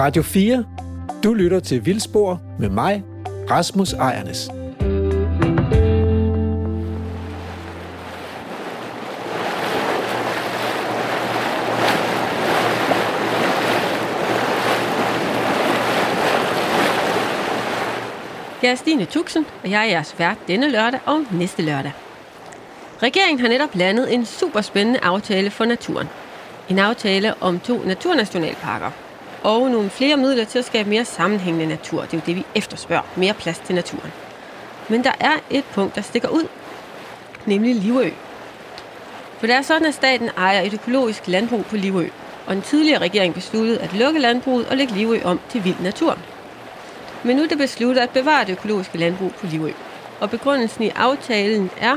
Radio 4. Du lytter til Vildspor med mig, Rasmus Ejernes. Jeg er Stine Tuxen, og jeg er jeres vært denne lørdag og næste lørdag. Regeringen har netop landet en super spændende aftale for naturen. En aftale om to naturnationalparker. Og nogle flere midler til at skabe mere sammenhængende natur. Det er jo det, vi efterspørger. Mere plads til naturen. Men der er et punkt, der stikker ud. Nemlig Livø. For det er sådan, at staten ejer et økologisk landbrug på Livø. Og den tidligere regering besluttede at lukke landbruget og lægge Livø om til vild natur. Men nu er det besluttet at bevare det økologiske landbrug på Livø. Og begrundelsen i aftalen er,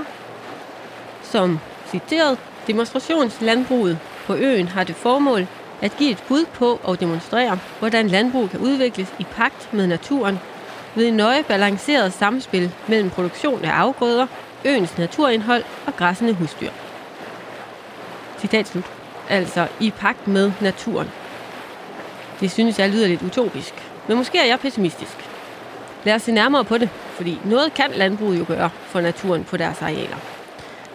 som citeret, demonstrationslandbruget på øen har det formål at give et bud på og demonstrere, hvordan landbrug kan udvikles i pagt med naturen ved en nøje balanceret samspil mellem produktion af afgrøder, øens naturindhold og græssende husdyr. Citat slut. Altså i pagt med naturen. Det synes jeg lyder lidt utopisk, men måske er jeg pessimistisk. Lad os se nærmere på det, fordi noget kan landbruget jo gøre for naturen på deres arealer.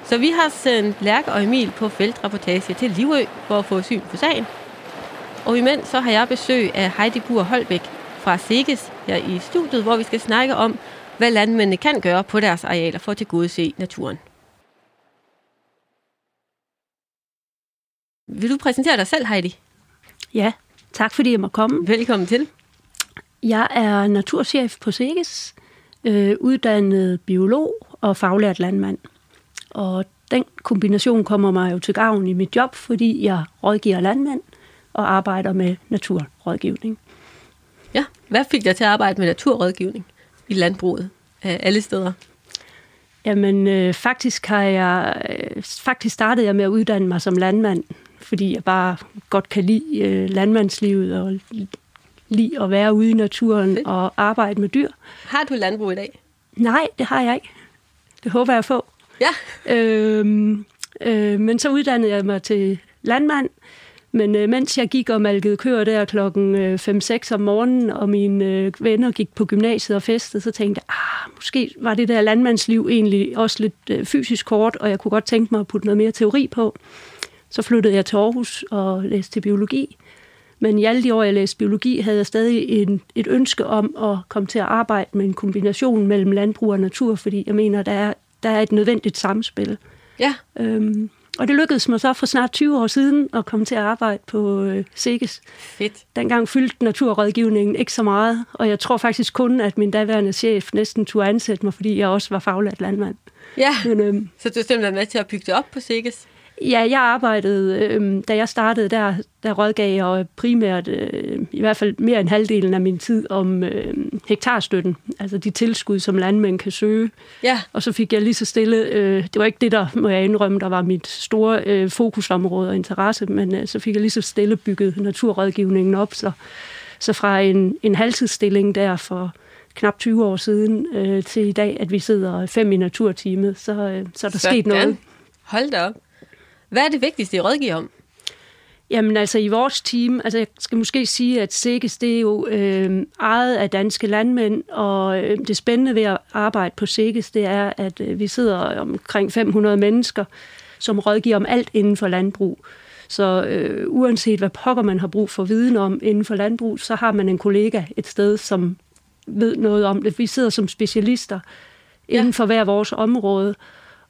Så vi har sendt Lærke og Emil på feltrapportage til Livø for at få syn på sagen. Og imens så har jeg besøg af Heidi Bur Holbæk fra Siges her i studiet, hvor vi skal snakke om, hvad landmændene kan gøre på deres arealer for at tilgodese naturen. Vil du præsentere dig selv, Heidi? Ja, tak fordi jeg må komme. Velkommen til. Jeg er naturchef på Siges, øh, uddannet biolog og faglært landmand. Og den kombination kommer mig jo til gavn i mit job, fordi jeg rådgiver landmænd og arbejder med naturrådgivning. Ja, hvad fik dig til at arbejde med naturrådgivning i landbruget af alle steder? Jamen, øh, faktisk har jeg øh, faktisk startede jeg med at uddanne mig som landmand, fordi jeg bare godt kan lide øh, landmandslivet og lide at være ude i naturen og arbejde med dyr. Har du landbrug i dag? Nej, det har jeg ikke. Det håber jeg at få. Ja. Øhm, øh, men så uddannede jeg mig til landmand, men øh, mens jeg gik og malkede køer der klokken 5-6 øh, om morgenen, og mine øh, venner gik på gymnasiet og festede, så tænkte jeg, ah, måske var det der landmandsliv egentlig også lidt øh, fysisk kort, og jeg kunne godt tænke mig at putte noget mere teori på. Så flyttede jeg til Aarhus og læste til biologi. Men i alle de år, jeg læste biologi, havde jeg stadig en, et ønske om at komme til at arbejde med en kombination mellem landbrug og natur, fordi jeg mener, der er, der er et nødvendigt samspil. Ja. Øhm, og det lykkedes mig så for snart 20 år siden at komme til at arbejde på øh, SIGES. Fedt. Dengang fyldte naturrådgivningen ikke så meget, og jeg tror faktisk kun, at min daværende chef næsten turde ansætte mig, fordi jeg også var faglært landmand. Ja, Men, øhm, så du er simpelthen med til at bygge det op på SIGES? Ja, jeg arbejdede, øh, da jeg startede der, der rådgav jeg primært, øh, i hvert fald mere end halvdelen af min tid, om øh, hektarstøtten, altså de tilskud, som landmænd kan søge. Ja. Og så fik jeg lige så stille, øh, det var ikke det, der må jeg indrømme, der var mit store øh, fokusområde og interesse, men øh, så fik jeg lige så stille bygget naturrådgivningen op, så, så fra en, en halvtidsstilling der for knap 20 år siden øh, til i dag, at vi sidder fem i naturteamet, så, øh, så er der Sådan. sket noget. Hold da op. Hvad er det vigtigste, I rådgiver om? Jamen altså i vores team, altså jeg skal måske sige, at SIGES det er jo øh, ejet af danske landmænd, og øh, det spændende ved at arbejde på SIGES, det er, at øh, vi sidder omkring 500 mennesker, som rådgiver om alt inden for landbrug. Så øh, uanset hvad pokker man har brug for viden om inden for landbrug, så har man en kollega et sted, som ved noget om det. Vi sidder som specialister inden ja. for hver vores område,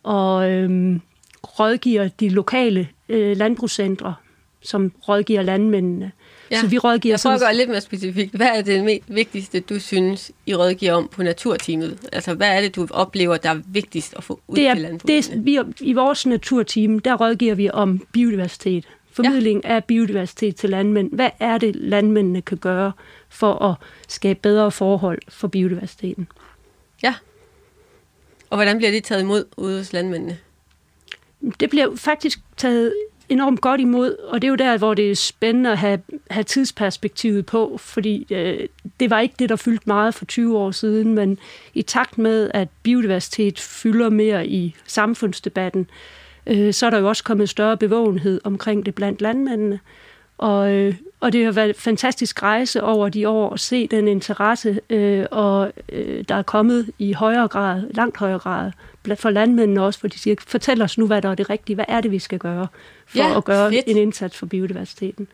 og... Øh, rådgiver de lokale øh, landbrugscentre, som rådgiver landmændene. Ja. Så vi rådgiver Jeg prøver at gøre lidt mere specifikt. Hvad er det vigtigste, du synes, I rådgiver om på naturteamet? Altså, hvad er det, du oplever, der er vigtigst at få ud det er, til landbrugene? Det vi, I vores naturteam, der rådgiver vi om biodiversitet. Formidling ja. af biodiversitet til landmænd. Hvad er det, landmændene kan gøre for at skabe bedre forhold for biodiversiteten? Ja. Og hvordan bliver det taget imod ude hos landmændene? Det bliver faktisk taget enormt godt imod, og det er jo der, hvor det er spændende at have, have tidsperspektivet på, fordi øh, det var ikke det, der fyldte meget for 20 år siden, men i takt med, at biodiversitet fylder mere i samfundsdebatten, øh, så er der jo også kommet større bevågenhed omkring det blandt landmændene. Og, øh, og det har været en fantastisk rejse over de år at se den interesse, øh, og øh, der er kommet i højere grad, langt højere grad, for landmændene også, hvor de siger, fortæl os nu, hvad der er det rigtige. Hvad er det, vi skal gøre for Ja, at gøre fedt. en indsats for biodiversiteten?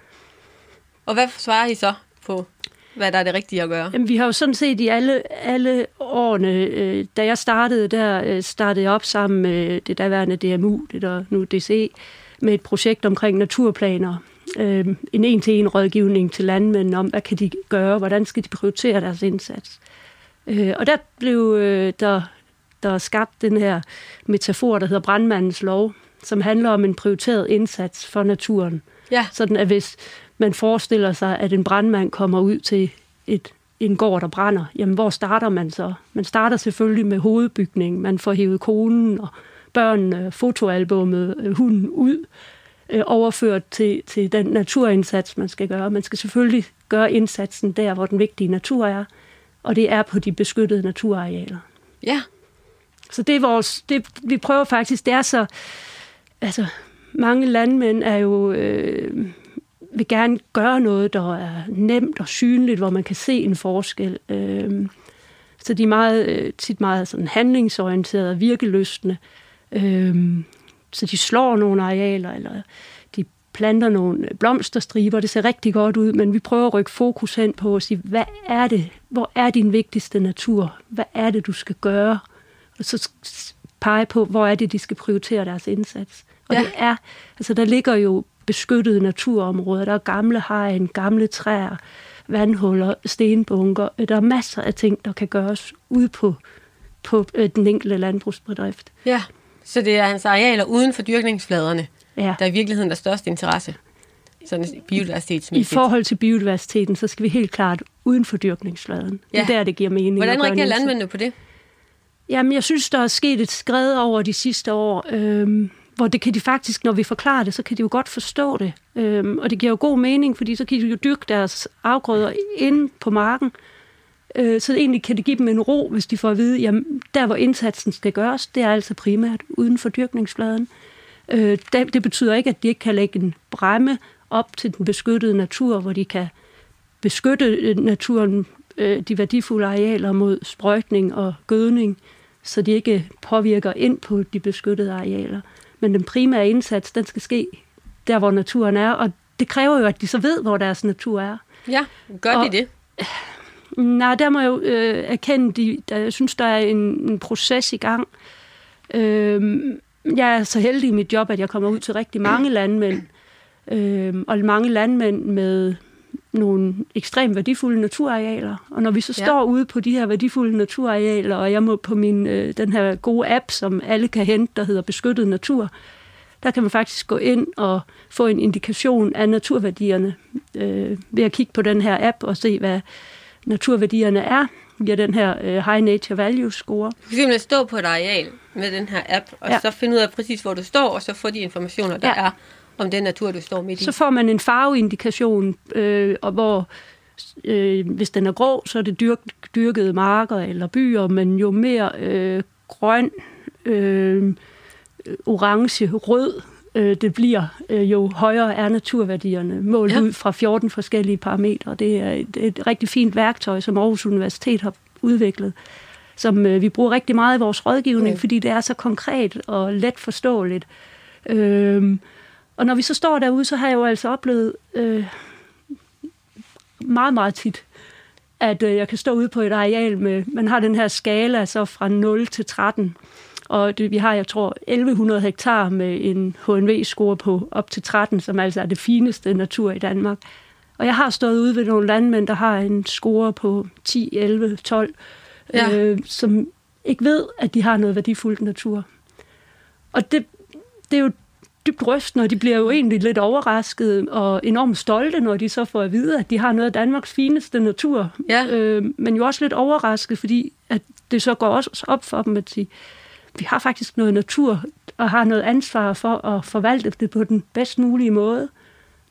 Og hvad svarer I så på, hvad der er det rigtige at gøre? Jamen, vi har jo sådan set i alle, alle årene, øh, da jeg startede der, øh, startede jeg op sammen med det daværende DMU, det der nu DC, med et projekt omkring naturplaner. Øh, en en-til-en rådgivning til landmænd om, hvad kan de gøre, hvordan skal de prioritere deres indsats. Øh, og der blev øh, der, der skabt den her metafor, der hedder brandmandens lov, som handler om en prioriteret indsats for naturen. Ja, Sådan at hvis man forestiller sig, at en brandmand kommer ud til et, en gård, der brænder, jamen hvor starter man så? Man starter selvfølgelig med hovedbygningen. Man får hævet konen og børnene, fotoalbummet, øh, hunden ud, øh, overført til, til den naturindsats, man skal gøre. Man skal selvfølgelig gøre indsatsen der, hvor den vigtige natur er, og det er på de beskyttede naturarealer. ja. Så det er vores, det, vi prøver faktisk, det er så, altså mange landmænd er jo, øh, vil gerne gøre noget, der er nemt og synligt, hvor man kan se en forskel. Øh, så de er meget, øh, tit meget sådan handlingsorienterede og virkelystende. Øh, så de slår nogle arealer, eller de planter nogle blomsterstriber, det ser rigtig godt ud, men vi prøver at rykke fokus hen på at sige, hvad er det? Hvor er din vigtigste natur? Hvad er det, du skal gøre? Og så pege på, hvor er det, de skal prioritere deres indsats. Og Ja. ja. det er, altså der ligger jo beskyttede naturområder, der er gamle hegn, gamle træer, vandhuller, stenbunker. Der er masser af ting, der kan gøres ude på, på øh, den enkelte landbrugsbedrift. Ja, så det er hans arealer uden for dyrkningsfladerne, Ja. der er i virkeligheden der største interesse, sådan I biodiversitetsmæssigt. forhold til biodiversiteten, så skal vi helt klart uden for dyrkningsfladen. Det Ja. er der, det giver mening. Hvordan reagerer landmændene på det? Jamen, jeg synes, der er sket et skred over de sidste år, øhm, hvor det kan de faktisk, når vi forklarer det, så kan de jo godt forstå det. Øhm, og det giver jo god mening, fordi så kan de jo dyrke deres afgrøder inde på marken. Øh, så egentlig kan det give dem en ro, hvis de får at vide, jamen, der hvor indsatsen skal gøres, det er altså primært uden for dyrkningsfladen. Øh, det, det betyder ikke, at de ikke kan lægge en bræmme op til den beskyttede natur, hvor de kan beskytte øh, naturen, øh, de værdifulde arealer mod sprøjtning og gødning, så de ikke påvirker ind på de beskyttede arealer. Men den primære indsats, den skal ske der, hvor naturen er, og det kræver jo, at de så ved, hvor deres natur er. Ja, gør Og- de det? Nej, der må jeg jo øh, erkende, de, der, jeg synes, der er en, en proces i gang. Øh, jeg er så heldig i mit job, at jeg kommer ud til rigtig mange landmænd, øh, og mange landmænd med nogle ekstremt værdifulde naturarealer. Og når vi så Ja. står ude på de her værdifulde naturarealer, og jeg må på min, øh, den her gode app, som alle kan hente, der hedder Beskyttet Natur, der kan man faktisk gå ind og få en indikation af naturværdierne øh, ved at kigge på den her app og se, hvad naturværdierne er via den her øh, High Nature Value Score. Du kan simpelthen stå på et areal med den her app, og Ja. så finde ud af præcis, hvor du står, og så få de informationer, der Ja. er om den natur, du står midt i. Så får man en farveindikation, øh, og hvor øh, hvis den er grå, så er det dyrk, dyrkede marker eller byer, men jo mere øh, grøn, øh, orange, rød øh, det bliver, øh, jo højere er naturværdierne, målt Ja. ud fra 14 forskellige parametre. Det er et, et rigtig fint værktøj, som Aarhus Universitet har udviklet, som øh, vi bruger rigtig meget i vores rådgivning, Mm. fordi det er så konkret og let forståeligt. Øhm, og når vi så står derude, så har jeg jo altså oplevet øh, meget, meget tit, at øh, jeg kan stå ude på et areal med, man har den her skala så fra 0 til 13, og det, vi har, jeg tror, 1100 hektar med en HNV-score på op til 13, som altså er det fineste natur i Danmark. Og jeg har stået ude ved nogle landmænd, der har en score på 10, 11, 12, Ja. øh, som ikke ved, at de har noget værdifuldt natur. Og det, det er jo dybt rystende, og de bliver jo egentlig lidt overrasket og enormt stolte, når de så får at vide, at de har noget af Danmarks fineste natur. Ja. Øh, men jo også lidt overrasket, fordi at det så går også op for dem at sige, vi har faktisk noget natur, og har noget ansvar for at forvalte det på den bedst mulige måde.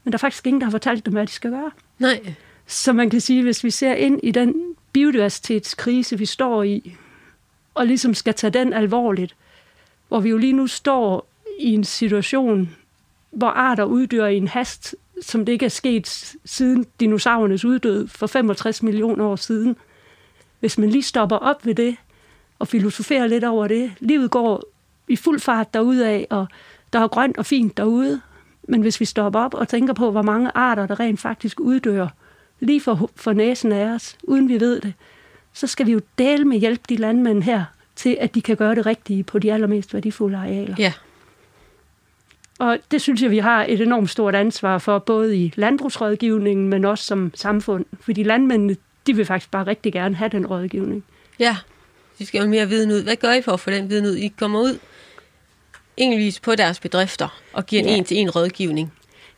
Men der er faktisk ingen, der har fortalt dem, hvad de skal gøre. Nej. Så man kan sige, hvis vi ser ind i den biodiversitetskrise, vi står i, og ligesom skal tage den alvorligt, hvor vi jo lige nu står i en situation, hvor arter uddør i en hast, som det ikke er sket siden dinosaurernes uddød for 65 millioner år siden. Hvis man lige stopper op ved det, og filosoferer lidt over det. Livet går i fuld fart af, og der er grønt og fint derude. Men hvis vi stopper op og tænker på, hvor mange arter, der rent faktisk uddør, lige for, for næsen af os, uden vi ved det, så skal vi jo dele med hjælp de landmænd her, til at de kan gøre det rigtige på de allermest værdifulde arealer. Ja. Og det synes jeg, vi har et enormt stort ansvar for, både i landbrugsrådgivningen, men også som samfund. Fordi landmændene, de vil faktisk bare rigtig gerne have den rådgivning. Ja, de skal jo mere viden ud. Hvad gør I for at få den viden ud? I kommer ud enkeltvis på deres bedrifter og giver ja. en en-til-en rådgivning.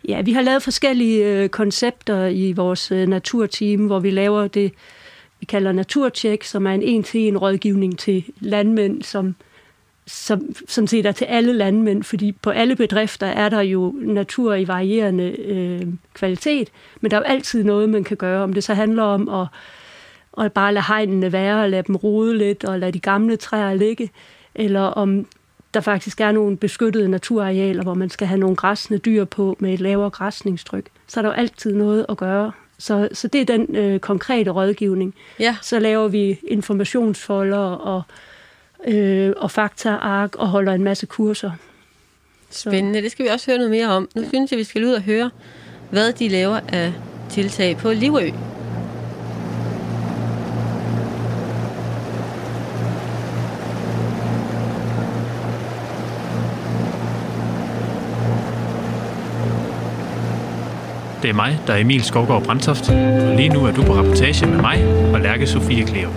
Ja, vi har lavet forskellige øh, koncepter i vores øh, naturteam, hvor vi laver det, vi kalder naturtjek, som er en en-til-en rådgivning til landmænd, som, som sådan set er til alle landmænd, fordi på alle bedrifter er der jo natur i varierende øh, kvalitet, men der er jo altid noget, man kan gøre, om det så handler om at, at bare lade hegnene være, og lade dem rode lidt, og lade de gamle træer ligge, eller om der faktisk er nogle beskyttede naturarealer, hvor man skal have nogle græsne dyr på med et lavere græsningstryk, så er der jo altid noget at gøre. Så, så det er den øh, konkrete rådgivning. Ja. Så laver vi informationsfolder og, øh, og faktaark og holder en masse kurser. Spændende, det skal vi også høre noget mere om. Nu synes jeg, vi skal ud og høre, hvad de laver af tiltag på Livø. Det er mig, der er Emil Skovgaard Brandtoft, og lige nu er du på rapportage med mig og Lærke Sofie Kleo.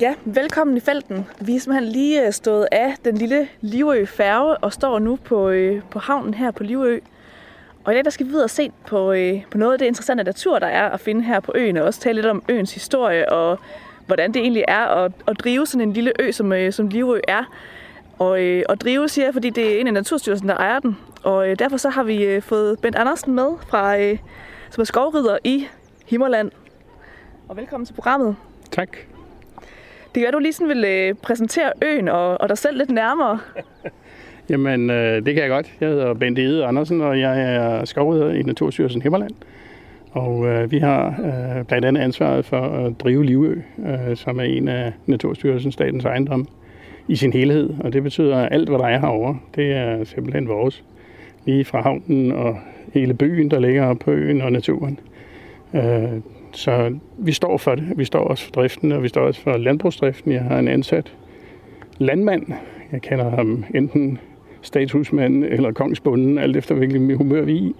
Ja, velkommen i felten. Vi er simpelthen lige øh, stået af den lille Livø færge og står nu på, øh, på havnen her på Livø. Og i dag der skal vi videre og se på, øh, på noget af det interessante natur, der er at finde her på øen, og også tale lidt om øens historie og hvordan det egentlig er at, at drive sådan en lille ø, som, øh, som Livø er. Og, øh, og drive, siger jeg, fordi det er en af Naturstyrelsen, der ejer den. Og øh, derfor så har vi øh, fået Bent Andersen med, fra, øh, som er skovrider i Himmerland. Og velkommen til programmet. Tak. Det kan være, du lige sådan vil øh, præsentere øen og, og dig selv lidt nærmere. Jamen, øh, det kan jeg godt. Jeg hedder Bente Ede Andersen, og jeg er skovrydder i Naturstyrelsen Himmerland. Og øh, vi har øh, blandt andet ansvaret for at drive Livø, øh, som er en af Naturstyrelsens statens ejendom i sin helhed. Og det betyder, at alt, hvad der er herovre, det er simpelthen vores. Lige fra havnen og hele byen, der ligger på øen og naturen. Øh, så vi står for det. Vi står også for driften, og vi står også for landbrugsdriften. Jeg har en ansat landmand. Jeg kender ham enten statshusmand eller kongsbunden, alt efter hvilken humør vi er i.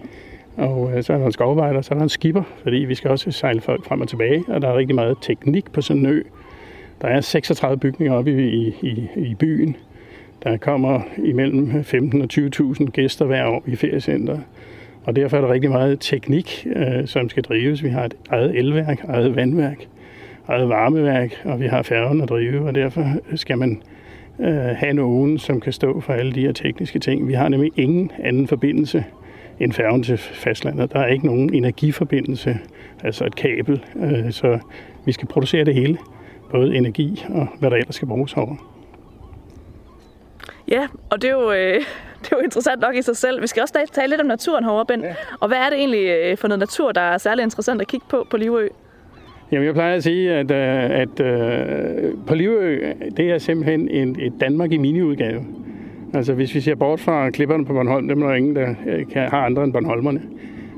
Og øh, så er der en skovvejder, så er der en skipper, fordi vi skal også sejle folk frem og tilbage, og der er rigtig meget teknik på sådan en ø. Der er 36 bygninger oppe i, i, i byen. Der kommer imellem 15 og 20.000 gæster hver år i feriecenteret. Og derfor er der rigtig meget teknik, øh, som skal drives. Vi har et eget elværk, eget vandværk, eget varmeværk, og vi har færgen at drive, og derfor skal man øh, have nogen, som kan stå for alle de her tekniske ting. Vi har nemlig ingen anden forbindelse end færgen til fastlandet. Der er ikke nogen energiforbindelse, altså et kabel, øh, så vi skal producere det hele, både energi og hvad der ellers skal bruges over. Ja, og det er jo, øh, det er jo interessant nok i sig selv. Vi skal også tale lidt om naturen herovre, Ben. Ja. Og hvad er det egentlig øh, for noget natur, der er særlig interessant at kigge på på Livø? Jamen, jeg plejer at sige, at, øh, at, at på Livø, det er simpelthen en, et Danmark i miniudgave. Altså, hvis vi ser bort fra klipperne på Bornholm, dem er der ingen, der kan, har andre end Bornholmerne.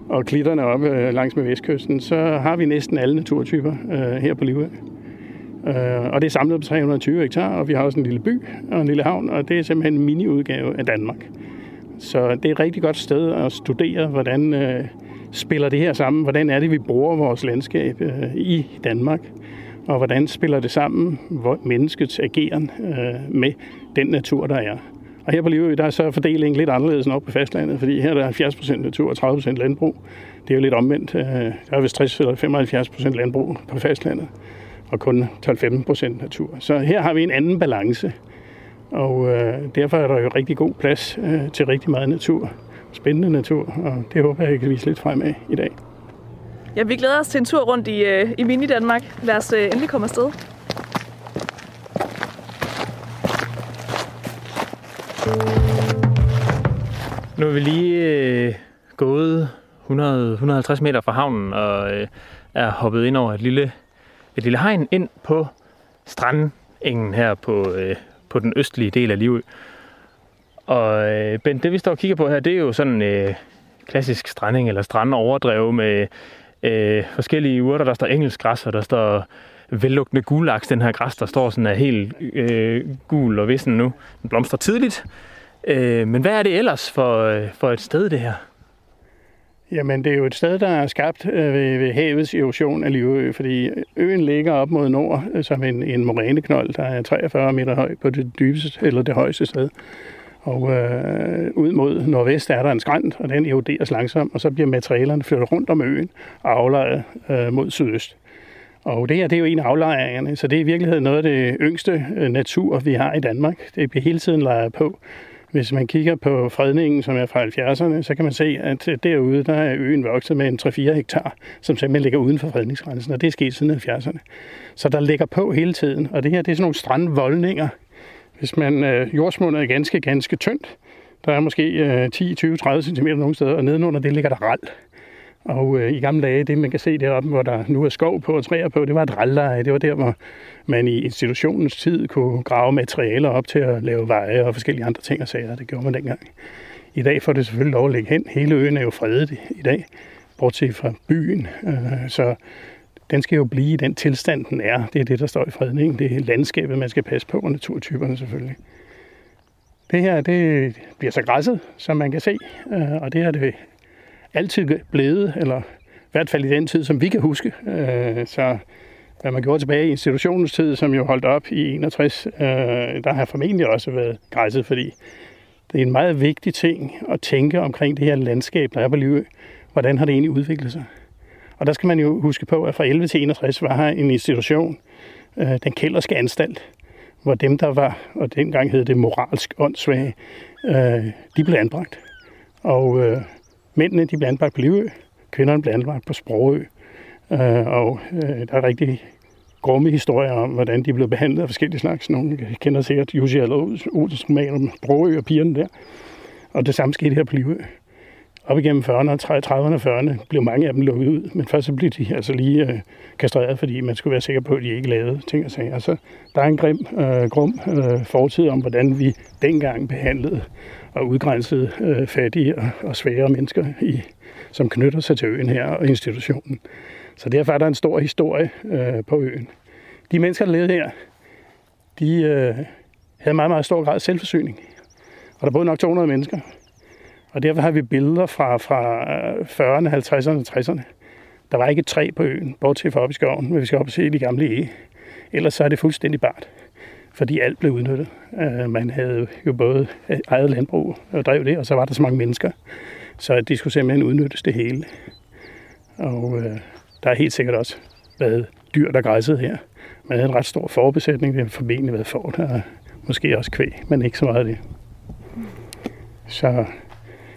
og klitterne oppe øh, langs med vestkysten, så har vi næsten alle naturtyper øh, her på Livø. Øh, og det er samlet på 320 hektar, og vi har også en lille by og en lille havn, og det er simpelthen en mini-udgave af Danmark. Så det er et rigtig godt sted at studere, hvordan øh, spiller det her sammen, hvordan er det, vi bruger vores landskab øh, i Danmark, og hvordan spiller det sammen, hvor menneskets ageren øh, med den natur, der er. Og her på Livø, der er så fordelingen lidt anderledes end op på fastlandet, fordi her er der 70% natur og 30% landbrug. Det er jo lidt omvendt. Øh, der er vist 60 eller 75% landbrug på fastlandet, og kun 12-15% natur. Så her har vi en anden balance, og øh, derfor er der jo rigtig god plads øh, til rigtig meget natur. Spændende natur, og det håber jeg, jeg kan vise lidt frem af i dag. Ja, vi glæder os til en tur rundt i, øh, i Mini-Danmark. Lad os øh, endelig komme afsted. Nu er vi lige øh, gået 100, 150 meter fra havnen og øh, er hoppet ind over et lille, et lille hegn ind på strandengen her på, øh, på den østlige del af Livø. Og øh, Bent, det vi står og kigger på her, det er jo sådan øh, klassisk stranding eller strandoverdrev med øh, forskellige urter. Der står engelsk græs, og der står vellugtende gulaks, den her græs, der står sådan er helt øh, gul og vissen nu. Den blomstrer tidligt. Øh, men hvad er det ellers for, øh, for et sted, det her? Jamen, det er jo et sted, der er skabt øh, ved, ved havets erosion af Livø, fordi øen ligger op mod nord øh, som en, en moræneknold, der er 43 meter høj på det dybeste eller det højeste sted. Og øh, ud mod nordvest er der en skrænt, og den eroderes langsomt, og så bliver materialerne flyttet rundt om øen og aflejret øh, mod sydøst. Og det her, det er jo en af aflejringerne, så det er i virkeligheden noget af det yngste øh, natur, vi har i Danmark. Det bliver hele tiden lejret på. Hvis man kigger på fredningen, som er fra 70'erne, så kan man se, at øh, derude der er øen vokset med en 3-4 hektar, som simpelthen ligger uden for fredningsgrænsen, og det er sket siden 70'erne. Så der ligger på hele tiden, og det her det er sådan nogle strandvoldninger. Hvis man øh, jordsmundet er ganske, ganske tyndt, der er måske øh, 10, 20, 30 cm nogle steder, og nedenunder det ligger der rald. Og øh, i gamle dage, det man kan se deroppe, hvor der nu er skov på og træer på, det var et ralleje. Det var der, hvor man i institutionens tid kunne grave materialer op til at lave veje og forskellige andre ting og sager. Det gjorde man dengang. I dag får det selvfølgelig lov at ligge hen. Hele øen er jo fredet i dag, bortset fra byen. Øh, så den skal jo blive i den tilstand, den er. Det er det, der står i fredningen. Det er landskabet, man skal passe på, og naturtyperne selvfølgelig. Det her, det bliver så græsset, som man kan se, øh, og det er det altid blevet, eller i hvert fald i den tid, som vi kan huske. Øh, så hvad man gjorde tilbage i institutionens tid, som jo holdt op i 61, øh, der har formentlig også været græsset, fordi det er en meget vigtig ting at tænke omkring det her landskab, der er på Livø. Hvordan har det egentlig udviklet sig? Og der skal man jo huske på, at fra 11 til 61 var her en institution, øh, den kælderske anstalt, hvor dem, der var, og dengang hed det moralsk åndssvage, øh, de blev anbragt. Og øh, mændene de blev anbragt på Livø, kvinderne blev anbragt på Sprogø. Øh, og øh, der er rigtig grumme historier om, hvordan de blev behandlet af forskellige slags. Nogle kender sikkert Jussi Olsens roman om Sprogø og pigerne der. Og det samme skete her på Livø op igennem 40'erne, 30'erne og 40'erne, blev mange af dem lukket ud. Men først så blev de altså lige øh, kastreret, fordi man skulle være sikker på, at de ikke lavede ting og sager. Så der er en grim, øh, grum øh, fortid om, hvordan vi dengang behandlede og udgrænsede øh, fattige og, og svære mennesker, i, som knytter sig til øen her og institutionen. Så derfor er der en stor historie øh, på øen. De mennesker, der levede her, de øh, havde meget, meget stor grad af selvforsyning. Og der boede nok 200 mennesker. Og derfor har vi billeder fra, fra øh, 40'erne, 50'erne og 60'erne. Der var ikke et træ på øen, bortset fra op i skoven, men vi skal op og se de gamle ege. Ellers så er det fuldstændig bart, fordi alt blev udnyttet. Øh, man havde jo både eget landbrug og drev det, og så var der så mange mennesker, så det skulle simpelthen udnyttes det hele. Og øh, der er helt sikkert også været dyr, der græssede her. Man havde en ret stor forbesætning, det har formentlig været for, der måske også kvæg, men ikke så meget af det. Så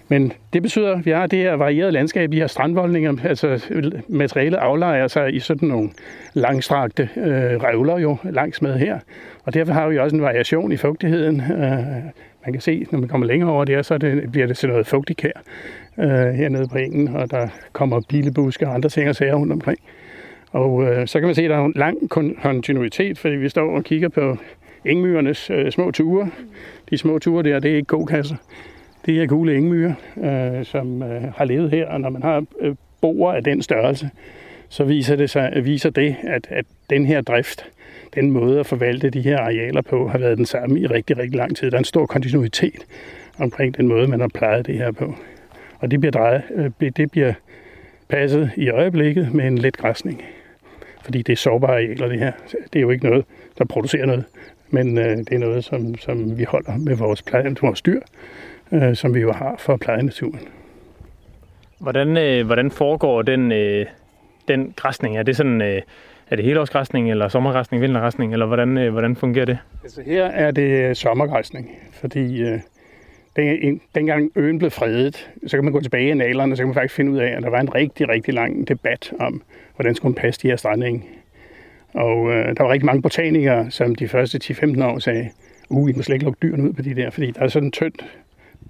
men det betyder, at vi har det her varierede landskab, vi har strandvoldninger, altså materialet aflejer sig i sådan nogle langstrakte øh, revler jo langs med her. Og derfor har vi også en variation i fugtigheden. Øh, man kan se, når man kommer længere over der, så det, bliver det sådan noget fugtigt her øh, hernede på engen, og der kommer bilebuske og andre ting og sager rundt omkring. Og øh, så kan man se, at der er en lang kontinuitet, fordi vi står og kigger på engmyrernes øh, små ture. De små ture der, det er ikke godkasser. Det er gule engmyre, øh, som øh, har levet her, og når man har øh, boer af den størrelse, så viser det, sig, viser det at, at den her drift, den måde at forvalte de her arealer på, har været den samme i rigtig, rigtig lang tid. Der er en stor kontinuitet omkring den måde, man har plejet det her på. Og det bliver, drejet, øh, det bliver passet i øjeblikket med en let græsning. Fordi det er sårbare arealer, det her. Det er jo ikke noget, der producerer noget, men øh, det er noget, som, som vi holder med vores, pleje, vores dyr, øh, som vi jo har for at pleje naturen. Hvordan, øh, hvordan foregår den, øh, den græsning? Er det sådan... Øh, er det helårsgræsning, eller sommergræsning, vintergræsning, eller hvordan, øh, hvordan fungerer det? Altså her er det sommergræsning, fordi øh, den, dengang øen blev fredet, så kan man gå tilbage i nalerne, og så kan man faktisk finde ud af, at der var en rigtig, rigtig lang debat om, hvordan skulle man passe de her strandenge. Og øh, der var rigtig mange botanikere, som de første 10-15 år sagde, uh, I må slet ikke lukke dyrene ud på de der, fordi der er sådan tyndt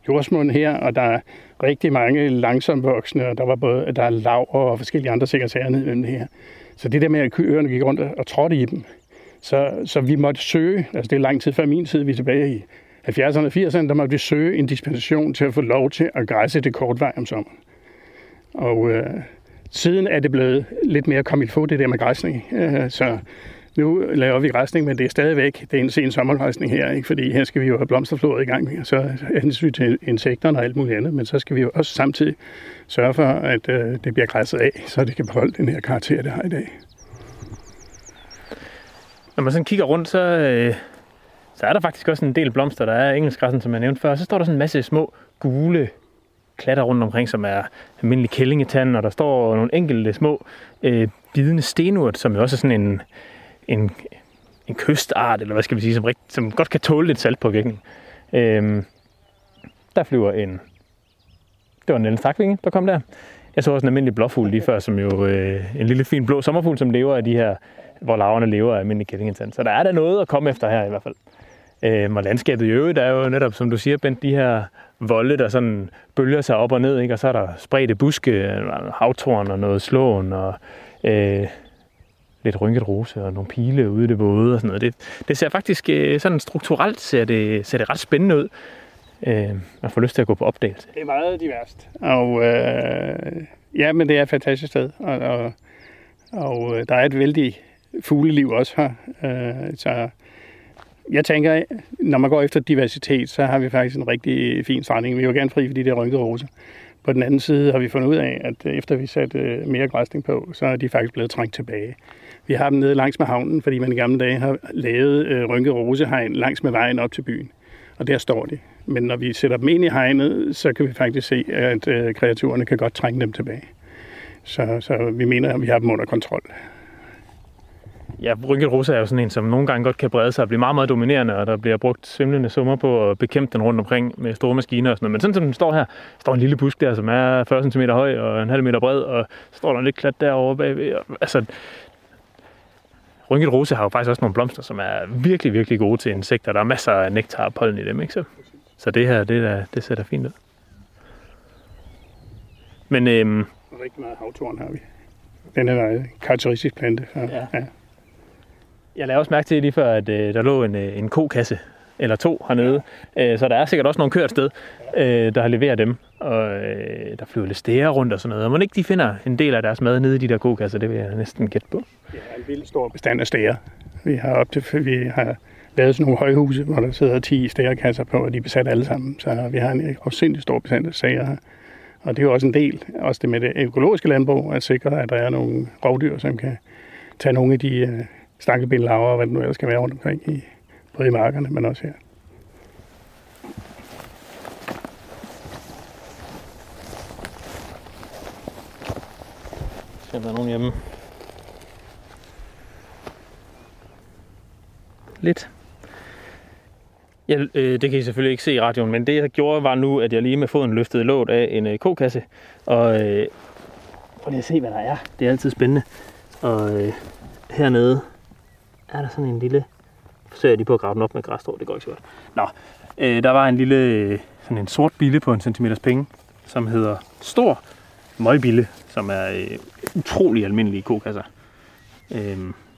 jordsmund her, og der er rigtig mange langsomvoksne, og der var både der er lav og forskellige andre sekretærer nede det her. Så det der med, at køerne gik rundt og trådte i dem, så, så vi måtte søge, altså det er lang tid før min tid, vi er tilbage i 70'erne og 80'erne, der måtte vi søge en dispensation til at få lov til at græsse det kort vej om sommeren. Og øh, siden er det blevet lidt mere kommet få det der med græsning. Øh, så nu laver vi græsning, men det er stadigvæk det er en sen sommergræsning her, ikke? fordi her skal vi jo have blomsterfloret i gang. Så hensyn til insekterne og alt muligt andet, men så skal vi jo også samtidig sørge for, at øh, det bliver græsset af, så det kan beholde den her karakter, det har i dag. Når man sådan kigger rundt, så, øh, så er der faktisk også en del blomster. Der er engelskgræssen, som jeg nævnte før. Så står der sådan en masse små gule klatter rundt omkring, som er almindelig kællingetand, og der står nogle enkelte små øh, bidende stenurt, som jo også er sådan en, en, en kystart, eller hvad skal vi sige, som, rigt, som godt kan tåle lidt saltpåvirkning. Øhm, der flyver en... Det var en lille stakvinge, der kom der. Jeg så også en almindelig blåfugl lige før, som jo øh, en lille fin blå sommerfugl, som lever af de her, hvor laverne lever af almindelig kællingetand. Så der er der noget at komme efter her i hvert fald. Øhm, og landskabet i øvrigt er jo netop, som du siger, Bent, de her volde, der sådan bølger sig op og ned, ikke? og så er der spredte buske, øh, havtorn og noget slåen, og øh, lidt rynket rose og nogle pile ude i det våde og sådan noget. Det, det ser faktisk øh, sådan strukturelt ser det, ser det ret spændende ud. Øh, man får lyst til at gå på opdagelse. Det er meget diverst. Og øh, ja, men det er et fantastisk sted. Og, og, og øh, der er et vældig fugleliv også her. Øh, så jeg tænker, når man går efter diversitet, så har vi faktisk en rigtig fin stranding. Vi er jo gerne fri for de der rynkede roser. På den anden side har vi fundet ud af, at efter vi satte øh, mere græsning på, så er de faktisk blevet trængt tilbage. Vi har dem nede langs med havnen, fordi man i gamle dage har lavet øh, rynket rosehegn langs med vejen op til byen. Og der står de. Men når vi sætter dem ind i hegnet, så kan vi faktisk se, at øh, kreaturerne kan godt trænge dem tilbage. Så, så vi mener, at vi har dem under kontrol. Ja, rynket rosa er jo sådan en, som nogle gange godt kan brede sig og blive meget, meget dominerende, og der bliver brugt svimlende summer på at bekæmpe den rundt omkring med store maskiner og sådan noget. Men sådan som den står her, står en lille busk der, som er 40 cm høj og en halv meter bred, og så står der en lidt klat derovre bagved. Altså, Rynket rose har jo faktisk også nogle blomster, som er virkelig, virkelig gode til insekter. Der er masser af nektar og pollen i dem, ikke så? Så det her, det, der, det ser da fint ud. Men øhm, Rigtig meget havtorn har vi. Den er en karakteristisk plante. Ja. ja. Jeg lavede også mærke til lige før, at øh, der lå en, øh, en kokasse eller to hernede. Øh, så der er sikkert også nogle kørt sted, øh, der har leveret dem. Og øh, der flyver lidt stære rundt og sådan noget. Og må ikke de finder en del af deres mad nede i de der kokasser, det vil jeg næsten gætte på. Ja, en vild stor bestand af stære. Vi har op til, vi har lavet sådan nogle højhuse, hvor der sidder 10 stærekasser på, og de er besat alle sammen. Så vi har en afsindelig stor bestand af stære her. Og det er jo også en del, også det med det økologiske landbrug, at sikre, at der er nogle rovdyr, som kan tage nogle af de uh, stakkebindlaver og hvad det nu ellers skal være rundt omkring, i, både i markerne, men også her. Se, om der er nogen hjemme. Lidt. Ja, øh, det kan I selvfølgelig ikke se i radioen, men det jeg gjorde var nu, at jeg lige med foden løftede låget af en øh, kokasse. Og øh, prøv lige at se, hvad der er. Det er altid spændende. Og øh, hernede er der sådan en lille... Forsøger de på at grave den op med græsstrå, det går ikke så godt. Nå, øh, der var en lille, øh, sådan en sort bille på en centimeters penge, som hedder Stor Møgbille, som er øh, utrolig almindelige kokasser. Øh,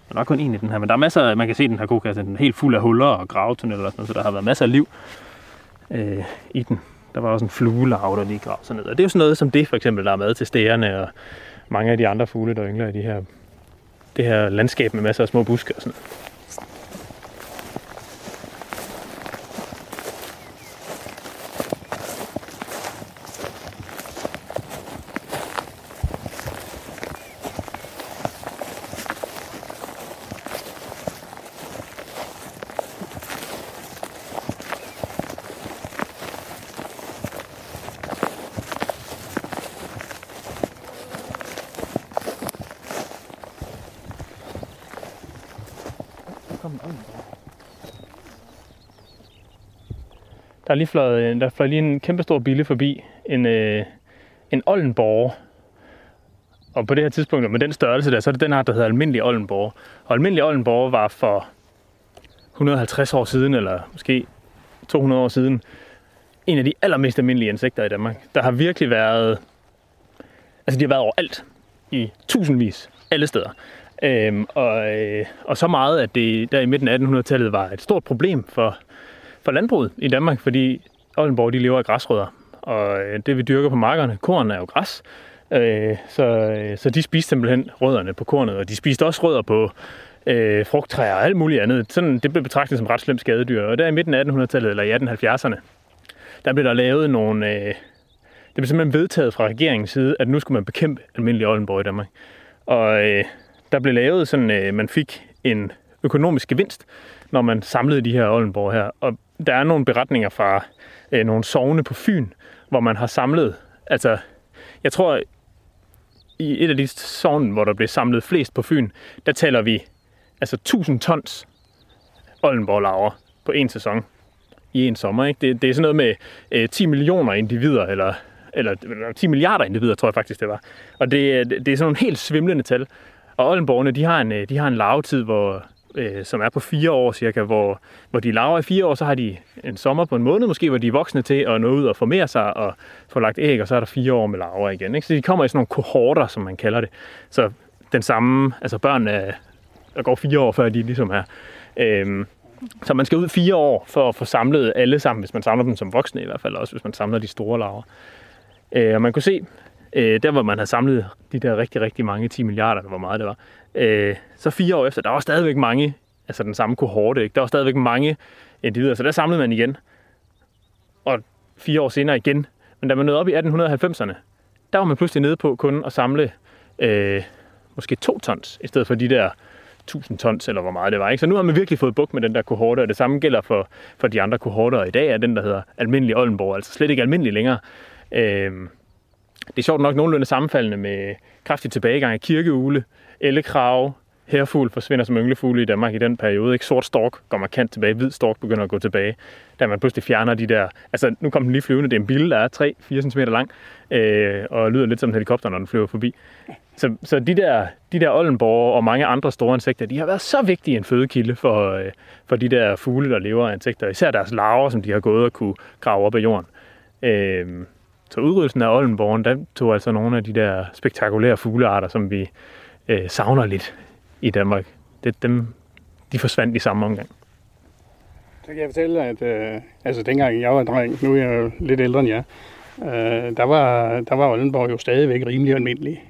der er nok kun en i den her, men der er masser af, man kan se den her kokasse, den er helt fuld af huller og gravetunneller og sådan noget, så der har været masser af liv øh, i den. Der var også en fluelarve, der lige gravede sig ned. Og det er jo sådan noget som det, for eksempel, der er mad til stærerne og mange af de andre fugle, der yngler i de her, det her landskab med masser af små buske og sådan noget. Er lige fløjet, øh, der fløj lige en kæmpe stor bille forbi. En, øh, en Oldenborg. Og på det her tidspunkt, med den størrelse der, så er det den her, der hedder almindelig Oldenborg. Og almindelig Oldenborg var for 150 år siden, eller måske 200 år siden, en af de allermest almindelige insekter i Danmark. Der har virkelig været... Altså, de har været overalt. I tusindvis. Alle steder. Øhm, og, øh, og så meget, at det der i midten af 1800-tallet var et stort problem for, for landbruget i Danmark, fordi Oldenborg de lever af græsrødder. Og øh, det vi dyrker på markerne, korn er jo græs. Øh, så, øh, så de spiste simpelthen rødderne på kornet, og de spiste også rødder på øh, frugttræer og alt muligt andet. Sådan, det blev betragtet som ret slemt skadedyr. Og der i midten af 1800-tallet, eller i 1870'erne, der blev der lavet nogle... Øh, det blev simpelthen vedtaget fra regeringens side, at nu skulle man bekæmpe almindelig Oldenborg i Danmark. Og øh, der blev lavet sådan, øh, man fik en økonomisk gevinst, når man samlede de her Oldenborg her. Og der er nogle beretninger fra øh, nogle sovne på Fyn, hvor man har samlet, altså, jeg tror, i et af de sovne, hvor der blev samlet flest på Fyn, der taler vi altså 1000 tons Oldenborg-laver på en sæson i en sommer. Ikke? Det, det er sådan noget med øh, 10 millioner individer, eller, eller, eller 10 milliarder individer, tror jeg faktisk, det var. Og øh, det, det er sådan nogle helt svimlende tal. Og Oldenborgerne, de har en, øh, de har en lavetid, hvor, øh, som er på fire år cirka, hvor, hvor de laver i fire år, så har de en sommer på en måned måske, hvor de er voksne til at nå ud og formere sig og få lagt æg, og så er der fire år med laver igen. Ikke? Så de kommer i sådan nogle kohorter, som man kalder det. Så den samme, altså børn er, der går fire år, før de ligesom er. Øhm, så man skal ud fire år for at få samlet alle sammen, hvis man samler dem som voksne i hvert fald, også hvis man samler de store laver. Øh, og man kunne se, øh, der hvor man havde samlet de der rigtig, rigtig mange 10 milliarder, hvor meget det var, øh, så fire år efter, der var stadigvæk mange, altså den samme kohorte, ikke? der var stadigvæk mange individer, så der samlede man igen. Og fire år senere igen. Men da man nåede op i 1890'erne, der var man pludselig nede på kun at samle øh, måske to tons, i stedet for de der 1000 tons, eller hvor meget det var. Ikke? Så nu har man virkelig fået buk med den der kohorte, og det samme gælder for, for de andre kohorter. I dag er den, der hedder almindelig Oldenborg, altså slet ikke almindelig længere. Øh, det er sjovt nok nogenlunde sammenfaldende med kraftig tilbagegang af kirkeugle, ellekrave, herfugl forsvinder som ynglefugle i Danmark i den periode. Ikke? Sort stork går markant tilbage, hvid stork begynder at gå tilbage. Da man pludselig fjerner de der... Altså, nu kom den lige flyvende. Det er en bille, der er 3-4 cm lang, øh, og lyder lidt som en helikopter, når den flyver forbi. Så, så de der, de der Oldenborg og mange andre store insekter, de har været så vigtige en fødekilde for, øh, for de der fugle, der lever af insekter. Især deres larver, som de har gået og kunne grave op af jorden. Øh, så udryddelsen af Oldenborgen, der tog altså nogle af de der spektakulære fuglearter, som vi øh, savner lidt i Danmark. Det, dem, de forsvandt i samme omgang. Så kan jeg fortælle, at øh, altså dengang jeg var dreng, nu er jeg jo lidt ældre end jer, øh, der, var, der var Oldenborg jo stadigvæk rimelig almindelig.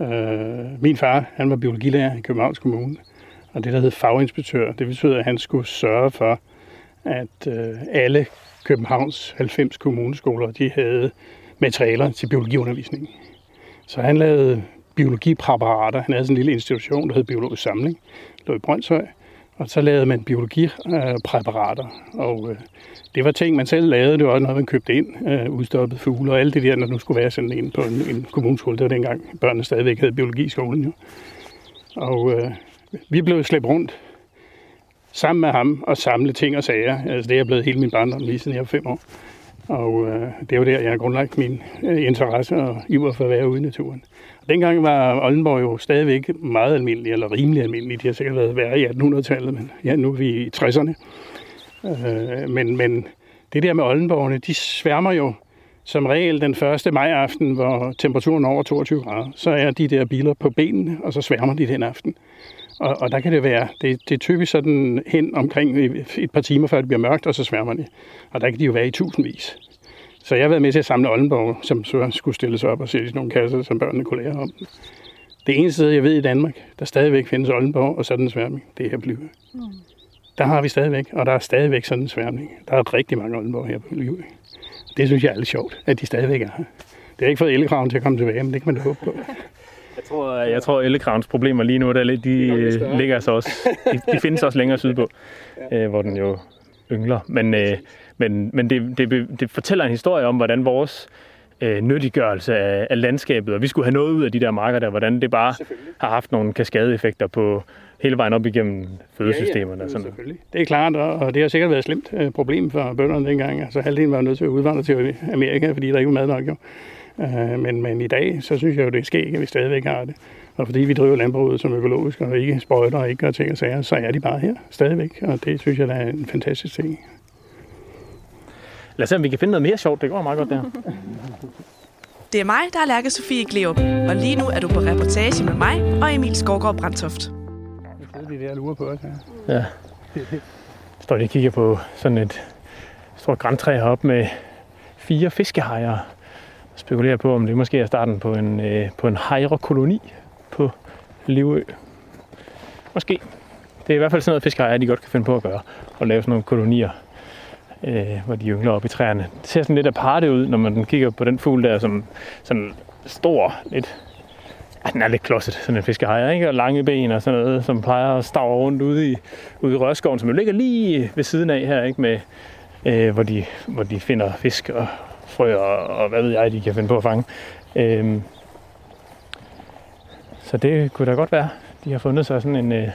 Øh, min far, han var biologilærer i Københavns Kommune, og det der hed faginspektør, det betyder, at han skulle sørge for, at øh, alle Københavns 90 kommuneskoler, de havde materialer til biologiundervisning. Så han lavede biologipræparater. Han havde sådan en lille institution, der hed Biologisk Samling, lå i Brøndshøj. Og så lavede man biologipræparater. Og øh, det var ting, man selv lavede. Det var noget, man købte ind. Øh, udstoppet fugle og alt det der, når du skulle være sådan en på en, en kommuneskole. Det var dengang, børnene stadigvæk havde biologiskolen. Jo. Og øh, vi blev slæbt rundt sammen med ham og samle ting og sager. Altså det er blevet hele min barndom lige siden jeg var fem år. Og øh, det er jo der, jeg har grundlagt min øh, interesse og iver for at være ude i naturen. Og dengang var Oldenborg jo stadigvæk meget almindelig, eller rimelig almindelig. De har sikkert været værre i 1800-tallet, men ja, nu er vi i 60'erne. Øh, men, men det der med Oldenborgene, de sværmer jo som regel den 1. maj aften, hvor temperaturen er over 22 grader. Så er de der biler på benene, og så sværmer de den aften. Og, og der kan det være, det, det er typisk sådan hen omkring et par timer, før det bliver mørkt, og så sværmer de. Og der kan de jo være i tusindvis. Så jeg har været med til at samle Oldenborg, som så skulle stilles op og sættes i nogle kasser, som børnene kunne lære om. Det eneste sted, jeg ved i Danmark, der stadigvæk findes Oldenborg og sådan en sværmning, det er her på Livø. Mm. Der har vi stadigvæk, og der er stadigvæk sådan en sværmning. Der er rigtig mange Oldenborg her på Livø. Det synes jeg er lidt sjovt, at de stadigvæk er her. Det har ikke fået elkraven til at komme tilbage, men det kan man håbe på. Jeg tror, jeg tror Ellekravens problemer lige nu, der, de, de ligger så også, de, de findes også længere sydpå, ja. øh, hvor den jo yngler. Men, øh, men, men det, det, det fortæller en historie om, hvordan vores øh, nyttiggørelse af, af landskabet, og vi skulle have noget ud af de der marker der, hvordan det bare har haft nogle kaskadeeffekter på hele vejen op igennem fødesystemerne. Ja, ja, sådan selvfølgelig. Det er klart, og det har sikkert været et slemt øh, problem for bønderne dengang. Altså halvdelen var nødt til at udvandre til Amerika, fordi der ikke var mad nok. Jo. Øh, men, men i dag, så synes jeg jo, det er skægt, at vi stadigvæk har det. Og fordi vi driver landbruget som økologisk, og ikke sprøjter og ikke gør ting og sager, så er de bare her stadigvæk. Og det synes jeg, der er en fantastisk ting. Lad os se, om vi kan finde noget mere sjovt. Det går meget godt der. Det er mig, der er Lærke Sofie Gleup, og lige nu er du på reportage med mig og Emil Skovgaard Brandtoft. Ja, det er der lurer på os her. Ja. Står lige og kigger på sådan et stort græntræ heroppe med fire fiskehajer. Spekulerer på, om det måske er starten på en, øh, på en hejrekoloni på Livø. Måske. Det er i hvert fald sådan noget, fiskere de godt kan finde på at gøre. Og lave sådan nogle kolonier øh, hvor de yngler op i træerne. Det ser sådan lidt aparte ud, når man kigger på den fugl der, som sådan stor, lidt Ja, den er lidt klodset, sådan en fiskehajer, ikke? Og lange ben og sådan noget, som plejer at stave rundt ude i, ude i rørskoven, som jo ligger lige ved siden af her, ikke? Med, øh, hvor, de, hvor de finder fisk og frø og, og hvad ved jeg, de kan finde på at fange. Øhm, så det kunne da godt være, de har fundet sig sådan en, øh,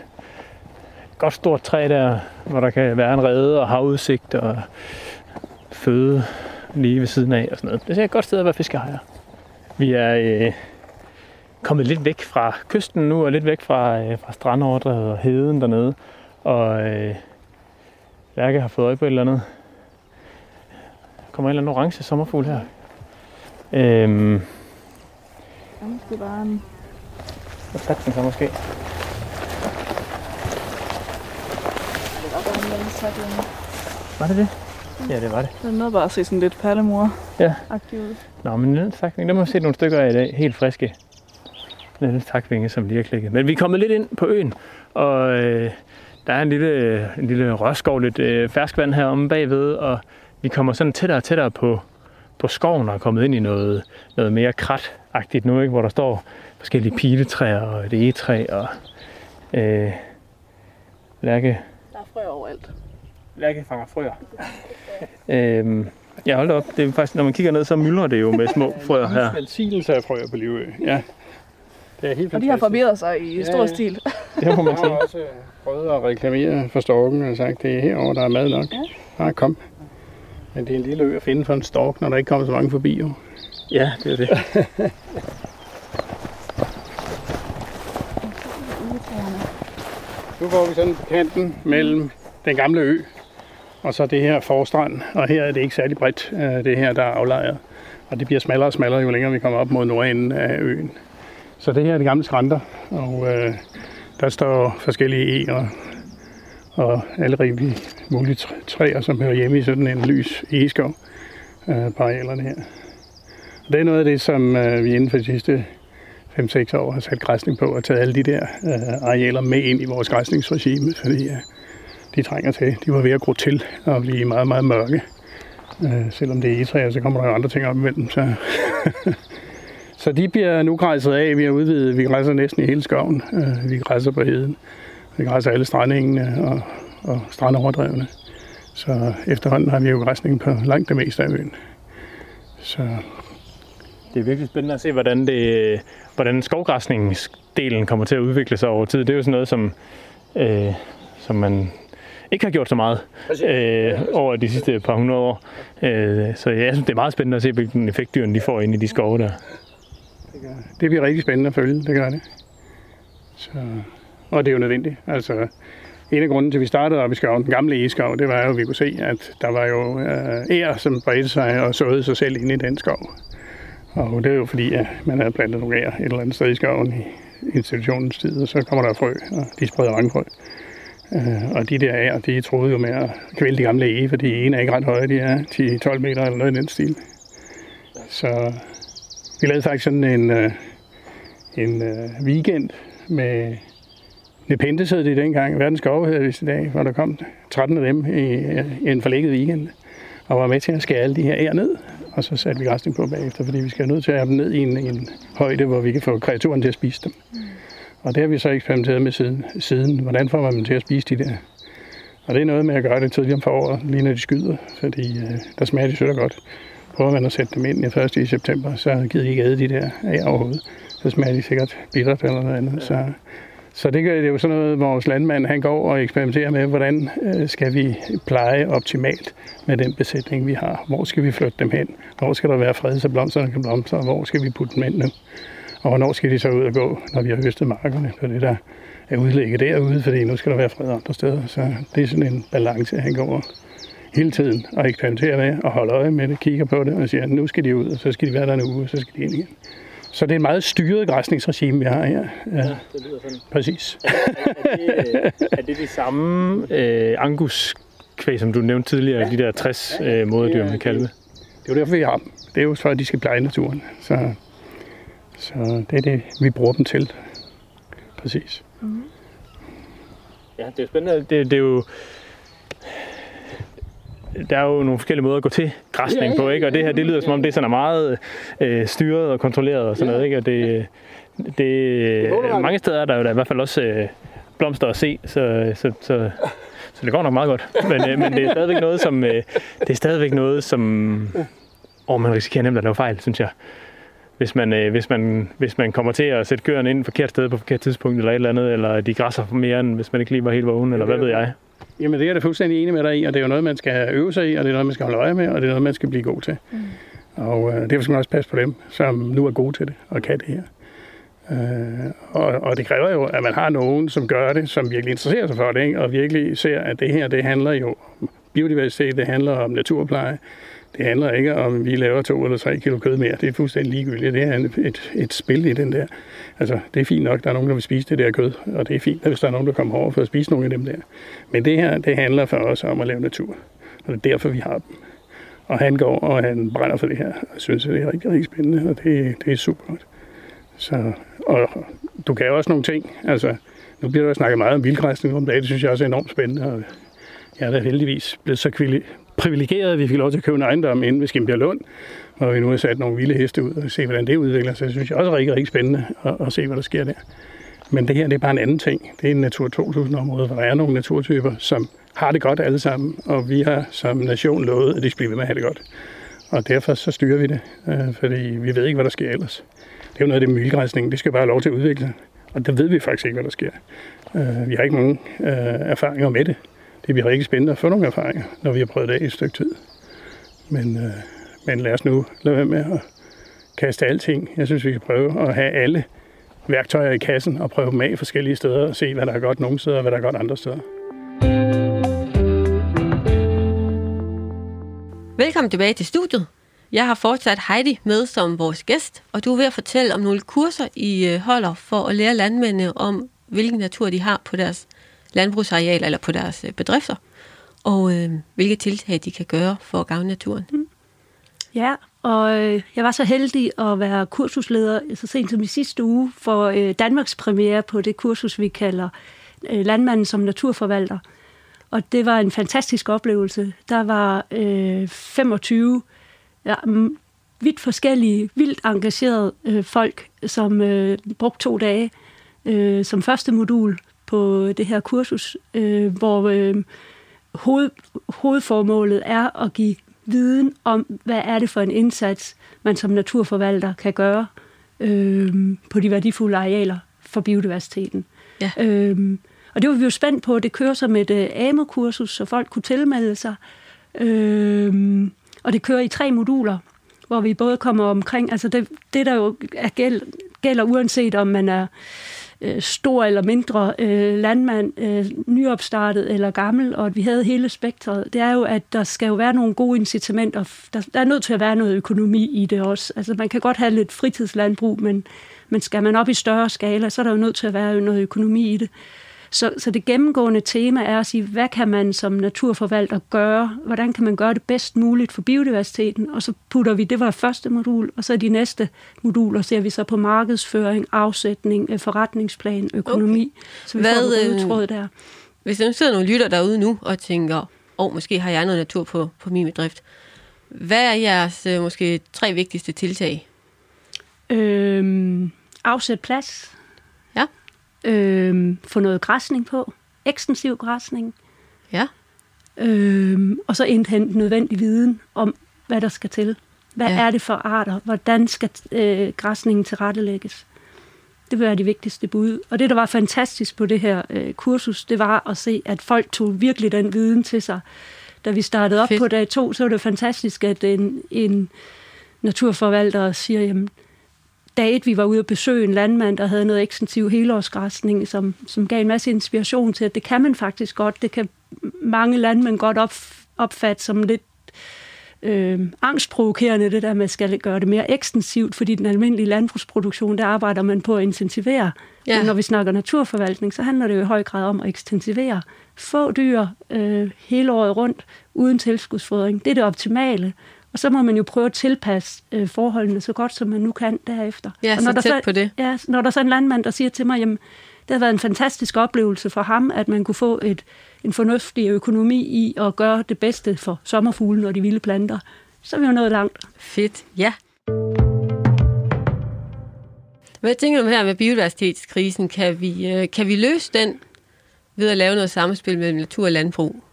godt stort træ der, hvor der kan være en rede og havudsigt og føde lige ved siden af og sådan noget. Det er et godt sted at være fiskehajer. Vi er øh, kommet lidt væk fra kysten nu, og lidt væk fra, øh, fra strandoverdrevet og heden dernede. Og øh, Lærke har fået øje på et eller andet. Kommer en eller anden orange sommerfugl her. Øhm, ja, måske bare en... Hvad satte den så måske? Var det det? Ja, det var det. Den nåede bare at se sådan lidt pallemor ja. ud. Nå, men den takvinge, der må se nogle stykker af i dag. Helt friske. Den takvinge, som lige har klikket. Men vi er kommet lidt ind på øen, og øh, der er en lille, en lille rørskov, lidt øh, ferskvand heromme bagved, og vi kommer sådan tættere og tættere på, på skoven og er kommet ind i noget, noget mere kratagtigt nu, ikke? hvor der står forskellige piletræer og et egetræ og øh, lærke frøer overalt. Lærke fanger frøer. øhm, ja, hold op. Det er faktisk, når man kigger ned, så myldrer det jo med små frøer her. Velsignelse af frøer på Livø. Ja. Det er helt Og de har formeret sig i stor ja, stil. Det må man sige. Jeg har også prøvet at reklamere for storken og sagt, det er herovre, der er mad nok. Ja. Bare kom. Men det er en lille ø at finde for en stork, når der ikke kommer så mange forbi. Jo. Ja, det er det. Nu går vi sådan på kanten mellem den gamle ø og så det her forstrand. Og her er det ikke særlig bredt, øh, det her, der er aflejret. Og det bliver smallere og smallere, jo længere vi kommer op mod nordenden af øen. Så det her er de gamle skrænter, og øh, der står forskellige eger og alle rimelige mulige træer, som hører hjemme i sådan en lys egeskov øh, på arealerne her. Og det er noget af det, som øh, vi inden for de sidste 5-6 år har sat græsning på og taget alle de der øh, arealer med ind i vores græsningsregime, fordi øh, de trænger til. De var ved at gro til og blive meget, meget mørke. Øh, selvom det er egetræer, så kommer der jo andre ting op imellem. Så, så de bliver nu græsset af. Vi har udvidet. Vi græsser næsten i hele skoven. Øh, vi græsser på heden. Vi græsser alle strandingene og, og strandoverdrevene. Så efterhånden har vi jo græsning på langt det meste af øen. Så det er virkelig spændende at se, hvordan, det, hvordan skovgræsningsdelen kommer til at udvikle sig over tid. Det er jo sådan noget, som, øh, som man ikke har gjort så meget øh, over de sidste par hundrede år. Øh, så jeg synes, det er meget spændende at se, hvilken effekt dyrene de får ind i de skove der. Det, gør. det bliver rigtig spændende at følge, det gør det. Så, og det er jo nødvendigt. Altså, en af grunden til, at vi startede op i skoven, den gamle egeskov, det var jo, at vi kunne se, at der var jo øh, som bredte sig og såede sig selv ind i den skov. Og det er jo fordi, at man havde plantet nogle ær et eller andet sted i skoven i institutionens tid, og så kommer der frø, og de spreder mange frø. Uh, øh, og de der ær, de troede jo med at kvæle de gamle ege, fordi en er ikke ret høje, de er 10-12 meter eller noget i den stil. Så vi lavede faktisk sådan en, øh, en øh, weekend med Nepenthes hed det dengang, verdens det i dag, hvor der kom 13 af dem i, i en forlægget weekend, og var med til at skære alle de her ære ned, og så satte vi græsning på bagefter, fordi vi skal nødt til at have dem ned i en, en højde, hvor vi kan få kreaturen til at spise dem. Mm. Og det har vi så eksperimenteret med siden. siden. Hvordan får man dem til at spise de der? Og det er noget med at gøre det tidligere om foråret, lige når de skyder, fordi øh, der smager de sødt godt. Prøver man at sætte dem ind i 1. i september, så gider de ikke æde de der af overhovedet. Så smager de sikkert bittert eller noget andet. Så, så det, det er jo sådan noget, vores landmand han går og eksperimenterer med, hvordan øh, skal vi pleje optimalt med den besætning, vi har. Hvor skal vi flytte dem hen? Hvor skal der være fred, så blomsterne kan blomstre? Og hvor skal vi putte dem ind nu? Og hvornår skal de så ud og gå, når vi har høstet markerne? For det der er udlægget derude, fordi nu skal der være fred andre steder. Så det er sådan en balance, han går hele tiden og eksperimenterer med og holder øje med det, kigger på det og siger, nu skal de ud, og så skal de være der en uge, og så skal de ind igen. Så det er et meget styret græsningsregime, vi har her. Ja, ja det lyder sådan. Præcis. er, det, er det de samme øh, angus kvæg, som du nævnte tidligere, ja. de der 60 øh, moderdyr med kalve? Det er jo derfor, vi har dem. Det er jo for, at de skal pleje naturen. Så, så det er det, vi bruger dem til. Præcis. Mm. Ja, det er spændende. Det, det er jo der er jo nogle forskellige måder at gå til græsning på, ikke? Og det her, det lyder som om, det er sådan meget øh, styret og kontrolleret og sådan noget, ikke? Og det, det, mange steder er der jo der i hvert fald også øh, blomster at se, så, så, så, så det går nok meget godt. Men, øh, men det er stadigvæk noget, som, øh, det er stadigvæk noget, som åh, man risikerer nemt at lave fejl, synes jeg. Hvis man, øh, hvis, man, hvis man kommer til at sætte køerne ind forkert sted på forkert tidspunkt eller et eller andet, eller de græsser for mere, end hvis man ikke lige var helt vågen, eller hvad ved jeg. Jamen det er jeg da fuldstændig enig med dig i, og det er jo noget, man skal øve sig i, og det er noget, man skal holde øje med, og det er noget, man skal blive god til. Mm. Og øh, derfor skal man også passe på dem, som nu er gode til det og kan det her. Øh, og, og det kræver jo, at man har nogen, som gør det, som virkelig interesserer sig for det, ikke? og virkelig ser, at det her, det handler jo om biodiversitet, det handler om naturpleje, det handler ikke om, at vi laver to eller tre kilo kød mere. Det er fuldstændig ligegyldigt. Det er et, et spil i den der. Altså, det er fint nok, at der er nogen, der vil spise det der kød, og det er fint, hvis der er nogen, der kommer over for at spise nogle af dem der. Men det her, det handler for os om at lave natur. Og det er derfor, vi har dem. Og han går, og han brænder for det her. Jeg synes, det er rigtig, rigtig spændende, og det, det er super godt. Så, og du kan jo også nogle ting. Altså, nu bliver der snakket meget om vildgræsning om dagen. Det synes jeg også er enormt spændende. Og jeg er da heldigvis blevet så privilegeret, at vi fik lov til at købe en ejendom inde ved Skimbjerglund, hvor vi nu har sat nogle vilde heste ud og se, hvordan det udvikler sig. Det synes jeg også er rigtig, rigtig spændende at, at se, hvad der sker der. Men det her det er bare en anden ting. Det er en Natur 2000-område, hvor der er nogle naturtyper, som har det godt alle sammen, og vi har som nation lovet, at de skal blive ved med at have det godt. Og derfor så styrer vi det, øh, fordi vi ved ikke, hvad der sker ellers. Det er jo noget af det med. Det skal bare have lov til at udvikle sig. Og der ved vi faktisk ikke, hvad der sker. Øh, vi har ikke nogen øh, erfaringer med det det bliver rigtig spændende at få nogle erfaringer, når vi har prøvet det i et stykke tid. Men, øh, men lad os nu lade være med at kaste alting. Jeg synes, vi kan prøve at have alle værktøjer i kassen og prøve dem af forskellige steder og se, hvad der er godt nogle steder og hvad der er godt andre steder. Velkommen tilbage til studiet. Jeg har fortsat Heidi med som vores gæst, og du er ved at fortælle om nogle kurser, I øh, holder for at lære landmændene om, hvilken natur de har på deres landbrugsarealer eller på deres øh, bedrifter, og øh, hvilke tiltag de kan gøre for at gavne naturen. Mm. Ja, og øh, jeg var så heldig at være kursusleder så sent som i sidste uge for øh, Danmarks premiere på det kursus, vi kalder øh, Landmanden som naturforvalter. Og det var en fantastisk oplevelse. Der var øh, 25 ja, mm, vidt forskellige, vildt engagerede øh, folk, som øh, brugte to dage øh, som første modul på det her kursus, øh, hvor øh, hoved, hovedformålet er at give viden om, hvad er det for en indsats, man som naturforvalter kan gøre øh, på de værdifulde arealer for biodiversiteten. Ja. Øh, og det var vi jo spændt på. Det kører som et øh, AMO-kursus, så folk kunne tilmelde sig. Øh, og det kører i tre moduler, hvor vi både kommer omkring, altså det, det der jo er gæld, gælder uanset om man er øh, stor eller mindre øh, landmand, øh, nyopstartet eller gammel, og at vi havde hele spektret, det er jo, at der skal jo være nogle gode incitamenter. Der, der er nødt til at være noget økonomi i det også. Altså man kan godt have lidt fritidslandbrug, men, men skal man op i større skala, så er der jo nødt til at være noget økonomi i det. Så, så det gennemgående tema er at sige, hvad kan man som naturforvalter gøre? Hvordan kan man gøre det bedst muligt for biodiversiteten? Og så putter vi, det var første modul, og så de næste moduler ser vi så på markedsføring, afsætning, øh, forretningsplan, økonomi. Okay. Så vi Hvad, får øh, tråd der. Hvis der nu sidder nogle lytter derude nu og tænker, åh, oh, måske har jeg noget natur på, på min bedrift. Hvad er jeres øh, måske tre vigtigste tiltag? Øhm, afsæt plads. Øhm, få noget græsning på. Ekstensiv græsning. Ja. Øhm, og så indhente nødvendig viden om, hvad der skal til. Hvad Ja. er det for arter? Hvordan skal øh, græsningen tilrettelægges? Det være de vigtigste bud. Og det, der var fantastisk på det her øh, kursus, det var at se, at folk tog virkelig den viden til sig. Da vi startede op Fedt. på dag to, så var det fantastisk, at en, en naturforvalter siger, jamen, dag et, vi var ude at besøge en landmand, der havde noget ekstensiv helårsgræsning, som, som gav en masse inspiration til, at det kan man faktisk godt. Det kan mange landmænd godt op, opfatte som lidt øh, angstprovokerende, det der med at skal gøre det mere ekstensivt, fordi den almindelige landbrugsproduktion, der arbejder man på at intensivere. Ja. Men når vi snakker naturforvaltning, så handler det jo i høj grad om at ekstensivere. Få dyr øh, hele året rundt, uden tilskudsfodring. Det er det optimale. Og så må man jo prøve at tilpasse øh, forholdene så godt, som man nu kan derefter. Ja, og så der tæt på det. Ja, når der er så en landmand, der siger til mig, jamen, det har været en fantastisk oplevelse for ham, at man kunne få et, en fornuftig økonomi i at gøre det bedste for sommerfuglen og de vilde planter, så er vi jo nået langt. Fedt, ja. Hvad tænker du her med biodiversitetskrisen? Kan vi, øh, kan vi løse den ved at lave noget samspil mellem natur og landbrug?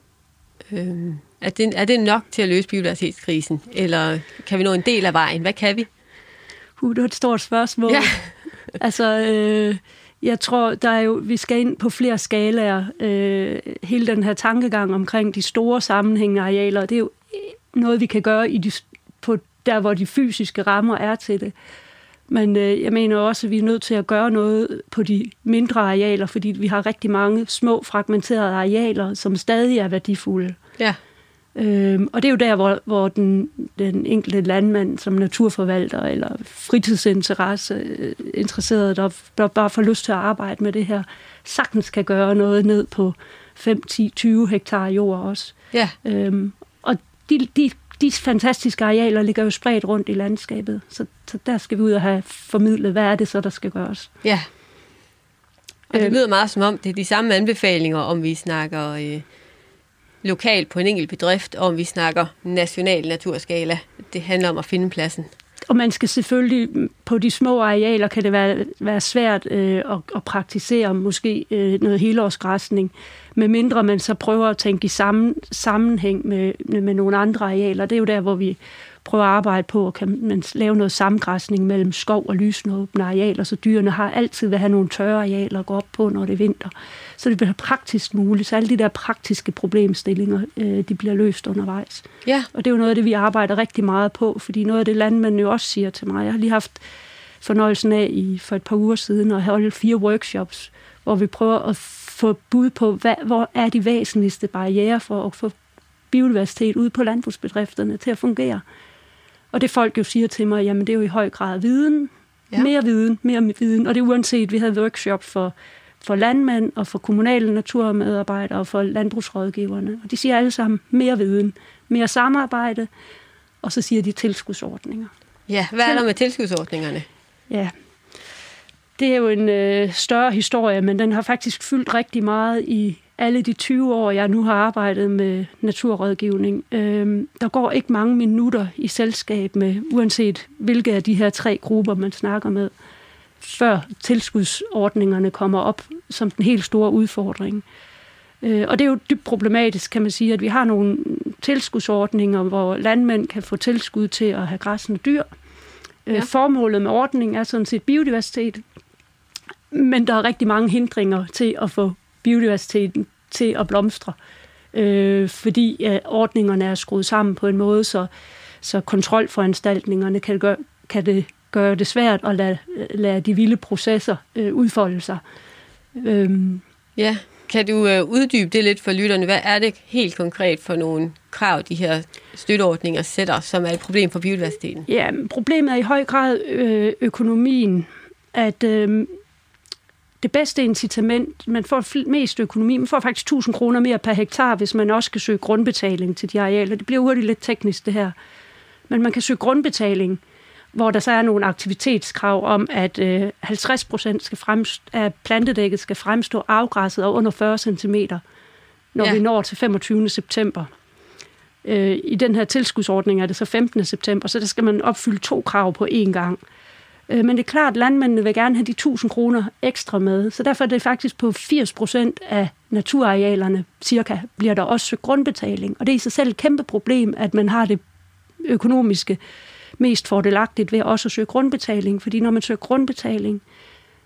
Øhm, er, det, er det nok til at løse biodiversitetskrisen? Eller kan vi nå en del af vejen? Hvad kan vi? Uh, det var et stort spørgsmål. Ja. altså, øh, jeg tror, der er jo, vi skal ind på flere skalaer. Øh, hele den her tankegang omkring de store sammenhængende arealer, det er jo noget, vi kan gøre i de, på der, hvor de fysiske rammer er til det. Men øh, jeg mener også, at vi er nødt til at gøre noget på de mindre arealer, fordi vi har rigtig mange små fragmenterede arealer, som stadig er værdifulde. Ja. Øhm, og det er jo der, hvor, hvor den, den enkelte landmand som naturforvalter eller fritidsinteresse øh, interesseret, der, der bare får lyst til at arbejde med det her, sagtens kan gøre noget ned på 5, 10, 20 hektar jord også. Ja. Øhm, og de, de, de fantastiske arealer ligger jo spredt rundt i landskabet, så, så der skal vi ud og have formidlet, hvad er det så, der skal gøres. Ja. Og det Øhm. lyder meget som om, det er de samme anbefalinger, om vi snakker øh, lokalt på en enkelt bedrift, og om vi snakker national naturskala. Det handler om at finde pladsen. Og man skal selvfølgelig, mm, på de små arealer kan det være, være svært øh, at, at praktisere måske øh, noget helårsgræsning, medmindre man så prøver at tænke i sammen, sammenhæng med, med nogle andre arealer. Det er jo der, hvor vi prøver at arbejde på, og kan man lave noget samgræsning mellem skov og lysnåbne arealer, så dyrene har altid vil have nogle tørre arealer at gå op på, når det er vinter. Så det bliver praktisk muligt, så alle de der praktiske problemstillinger, øh, de bliver løst undervejs. Ja. Og det er jo noget af det, vi arbejder rigtig meget på, fordi noget af det landmændene jo også siger til mig. Jeg har lige haft fornøjelsen af i, for et par uger siden at holde fire workshops, hvor vi prøver at få bud på, hvad, hvor er de væsentligste barriere for at få biodiversitet ude på landbrugsbedrifterne til at fungere. Og det folk jo siger til mig, jamen det er jo i høj grad viden, Ja. ja. mere viden, mere viden. Og det er uanset, vi havde workshop for, for landmænd og for kommunale naturmedarbejdere og for landbrugsrådgiverne. Og de siger alle sammen mere viden, mere samarbejde, og så siger de tilskudsordninger. Ja, hvad er der med tilskudsordningerne? Ja, det er jo en øh, større historie, men den har faktisk fyldt rigtig meget i alle de 20 år, jeg nu har arbejdet med naturrådgivning. Øhm, der går ikke mange minutter i selskab med, uanset hvilke af de her tre grupper, man snakker med, før tilskudsordningerne kommer op som den helt store udfordring. Øh, og det er jo dybt problematisk, kan man sige, at vi har nogle tilskudsordninger, hvor landmænd kan få tilskud til at have græssende dyr. Ja. Ja. Formålet med ordningen er sådan set biodiversitet, men der er rigtig mange hindringer til at få biodiversiteten til at blomstre, øh, fordi øh, ordningerne er skruet sammen på en måde, så, så kontrolforanstaltningerne kan, gøre, kan det gøre det svært at lade, lade de vilde processer øh, udfolde sig. Øhm, Ja, kan du øh, uddybe det lidt for lytterne? Hvad er det helt konkret for nogle krav, de her støtteordninger sætter, som er et problem for biodiversiteten? Ja, problemet er i høj grad øh, økonomien. At øh, det bedste incitament. Man får mest økonomi. Man får faktisk 1000 kroner mere per hektar, hvis man også skal søge grundbetaling til de arealer. Det bliver hurtigt lidt teknisk, det her. Men man kan søge grundbetaling, hvor der så er nogle aktivitetskrav om, at øh, 50 procent skal fremst- af plantedækket skal fremstå afgræsset og under 40 cm, når ja. vi når til 25. september. Øh, I den her tilskudsordning er det så 15. september, så der skal man opfylde to krav på én gang. Øh, men det er klart, at landmændene vil gerne have de 1000 kroner ekstra med, så derfor er det faktisk på 80 procent af naturarealerne cirka, bliver der også grundbetaling. Og det er i sig selv et kæmpe problem, at man har det økonomiske mest fordelagtigt ved også at søge grundbetaling, fordi når man søger grundbetaling,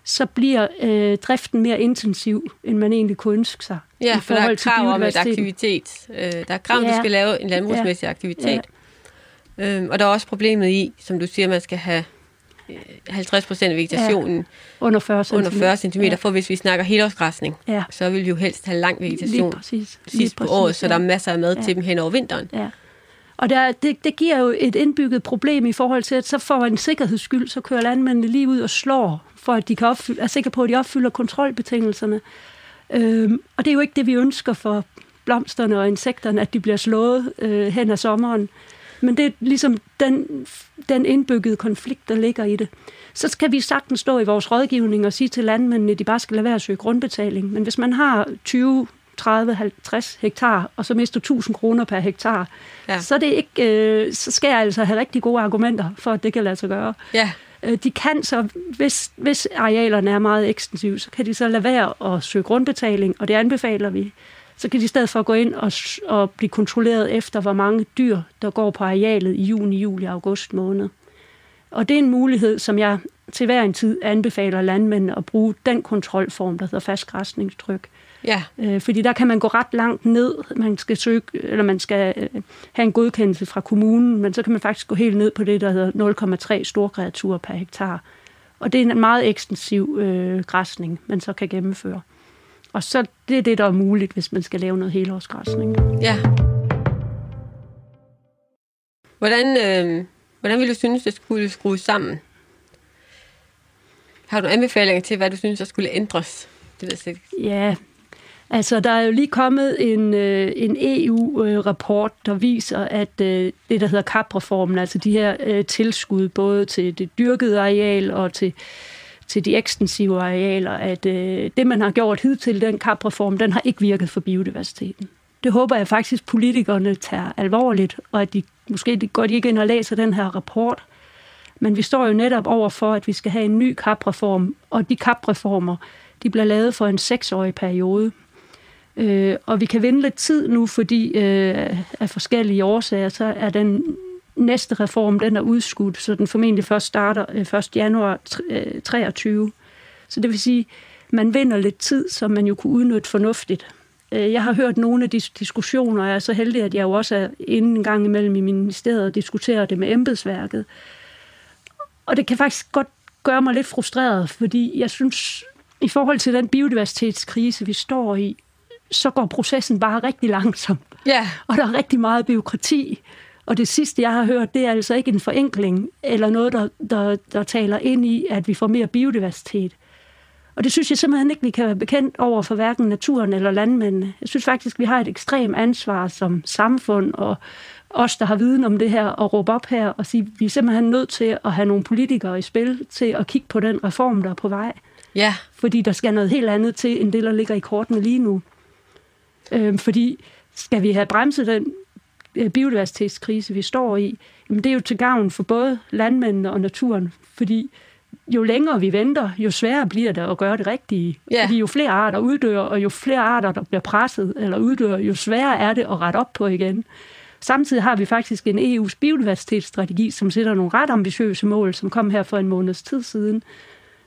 så bliver øh, driften mere intensiv, end man egentlig kunne ønske sig. Ja, for der er krav om et aktivitet. Øh, der er krav, ja. du skal lave en landbrugsmæssig ja. aktivitet. Ja. Øhm, og der er også problemet i, som du siger, man skal have 50 procent af vegetationen ja, under 40 cm, under 40 cm ja. for hvis vi snakker helårsgræsning, ja. så vil vi jo helst have lang vegetation Lige præcis. Lige sidst på præcis, året, så ja. der er masser af mad ja. til dem hen over vinteren. Ja. Og der, det, det giver jo et indbygget problem i forhold til, at så for en sikkerheds skyld, så kører landmændene lige ud og slår, for at de kan opfylde, er sikre på, at de opfylder kontrolbetingelserne. Øhm, og det er jo ikke det, vi ønsker for blomsterne og insekterne, at de bliver slået øh, hen ad sommeren. Men det er ligesom den, den indbyggede konflikt, der ligger i det. Så skal vi sagtens stå i vores rådgivning og sige til landmændene, at de bare skal lade være at søge grundbetaling. Men hvis man har 20 30-50 hektar, og så mister 1000 kroner per hektar, ja. så, det ikke, øh, så skal jeg altså have rigtig gode argumenter for, at det kan lade sig gøre. Ja. Øh, de kan så, hvis, hvis arealerne er meget ekstensive, så kan de så lade være at søge grundbetaling, og det anbefaler vi. Så kan de i stedet for gå ind og, og blive kontrolleret efter, hvor mange dyr, der går på arealet i juni, juli og august måned. Og det er en mulighed, som jeg til hver en tid anbefaler landmændene at bruge den kontrolform, der hedder fastgræsningstryk. Ja. Øh, fordi der kan man gå ret langt ned. Man skal søge, eller man skal øh, have en godkendelse fra kommunen, men så kan man faktisk gå helt ned på det, der hedder 0,3 storkreaturer per hektar. Og det er en meget ekstensiv øh, græsning, man så kan gennemføre. Og så det er det, der er muligt, hvis man skal lave noget helårsgræsning. Ja. Hvordan, øh, hvordan vil du synes, det skulle skrues sammen? Har du anbefalinger til, hvad du synes, der skulle ændres? Det ved jeg ikke. Ja, Altså, der er jo lige kommet en, øh, en EU-rapport, der viser, at øh, det, der hedder kapreformen, altså de her øh, tilskud, både til det dyrkede areal og til, til de ekstensive arealer, at øh, det, man har gjort hidtil, den kapreform, den har ikke virket for biodiversiteten. Det håber jeg faktisk, politikerne tager alvorligt, og at de måske går de ikke ind og læser den her rapport. Men vi står jo netop over for, at vi skal have en ny kapreform, og de kapreformer, de bliver lavet for en seksårig periode. Øh, og vi kan vinde lidt tid nu, fordi øh, af forskellige årsager, så er den næste reform, den er udskudt, så den formentlig først starter øh, 1. januar 23. Øh, så det vil sige, man vinder lidt tid, som man jo kunne udnytte fornuftigt. Øh, jeg har hørt nogle af de diskussioner, og jeg er så heldig, at jeg jo også er inde en gang imellem i ministeriet og diskuterer det med embedsværket. Og det kan faktisk godt gøre mig lidt frustreret, fordi jeg synes, i forhold til den biodiversitetskrise, vi står i, så går processen bare rigtig langsomt. Ja. Og der er rigtig meget byråkrati. Og det sidste, jeg har hørt, det er altså ikke en forenkling, eller noget, der, der, der taler ind i, at vi får mere biodiversitet. Og det synes jeg simpelthen ikke, vi kan være bekendt over for hverken naturen eller landmændene. Jeg synes faktisk, vi har et ekstremt ansvar som samfund, og os, der har viden om det her, og råbe op her og sige, at vi er simpelthen nødt til at have nogle politikere i spil til at kigge på den reform, der er på vej. Ja. Fordi der skal noget helt andet til, end det, der ligger i kortene lige nu. Øh, fordi skal vi have bremset den biodiversitetskrise, vi står i, jamen det er jo til gavn for både landmændene og naturen, fordi jo længere vi venter, jo sværere bliver det at gøre det rigtige. Yeah. Fordi jo flere arter uddør, og jo flere arter, der bliver presset eller uddør, jo sværere er det at rette op på igen. Samtidig har vi faktisk en EU's biodiversitetsstrategi, som sætter nogle ret ambitiøse mål, som kom her for en måneds tid siden,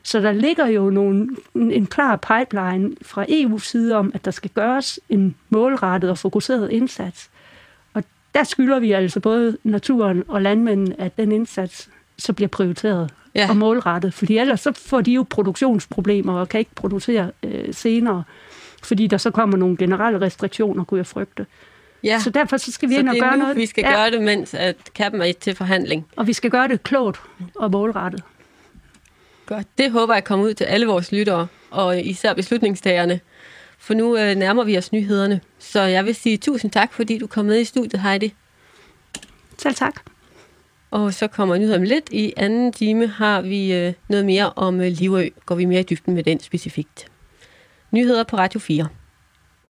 så der ligger jo nogle, en klar pipeline fra EU's side om, at der skal gøres en målrettet og fokuseret indsats. Der skylder vi altså både naturen og landmændene, at den indsats så bliver prioriteret ja. og målrettet. Fordi ellers så får de jo produktionsproblemer og kan ikke producere øh, senere, fordi der så kommer nogle generelle restriktioner, kunne jeg frygte. Ja. Så derfor så skal vi så ind og gøre nu, noget. vi skal ja. gøre det, mens at kappen er til forhandling. Og vi skal gøre det klogt og målrettet. Godt. Det håber jeg kommer ud til alle vores lyttere. og især beslutningstagerne. For nu øh, nærmer vi os nyhederne. Så jeg vil sige tusind tak, fordi du kom med i studiet, Heidi. Selv tak. Og så kommer nyheder om lidt. I anden time har vi øh, noget mere om øh, Livø. Går vi mere i dybden med den specifikt. Nyheder på Radio 4.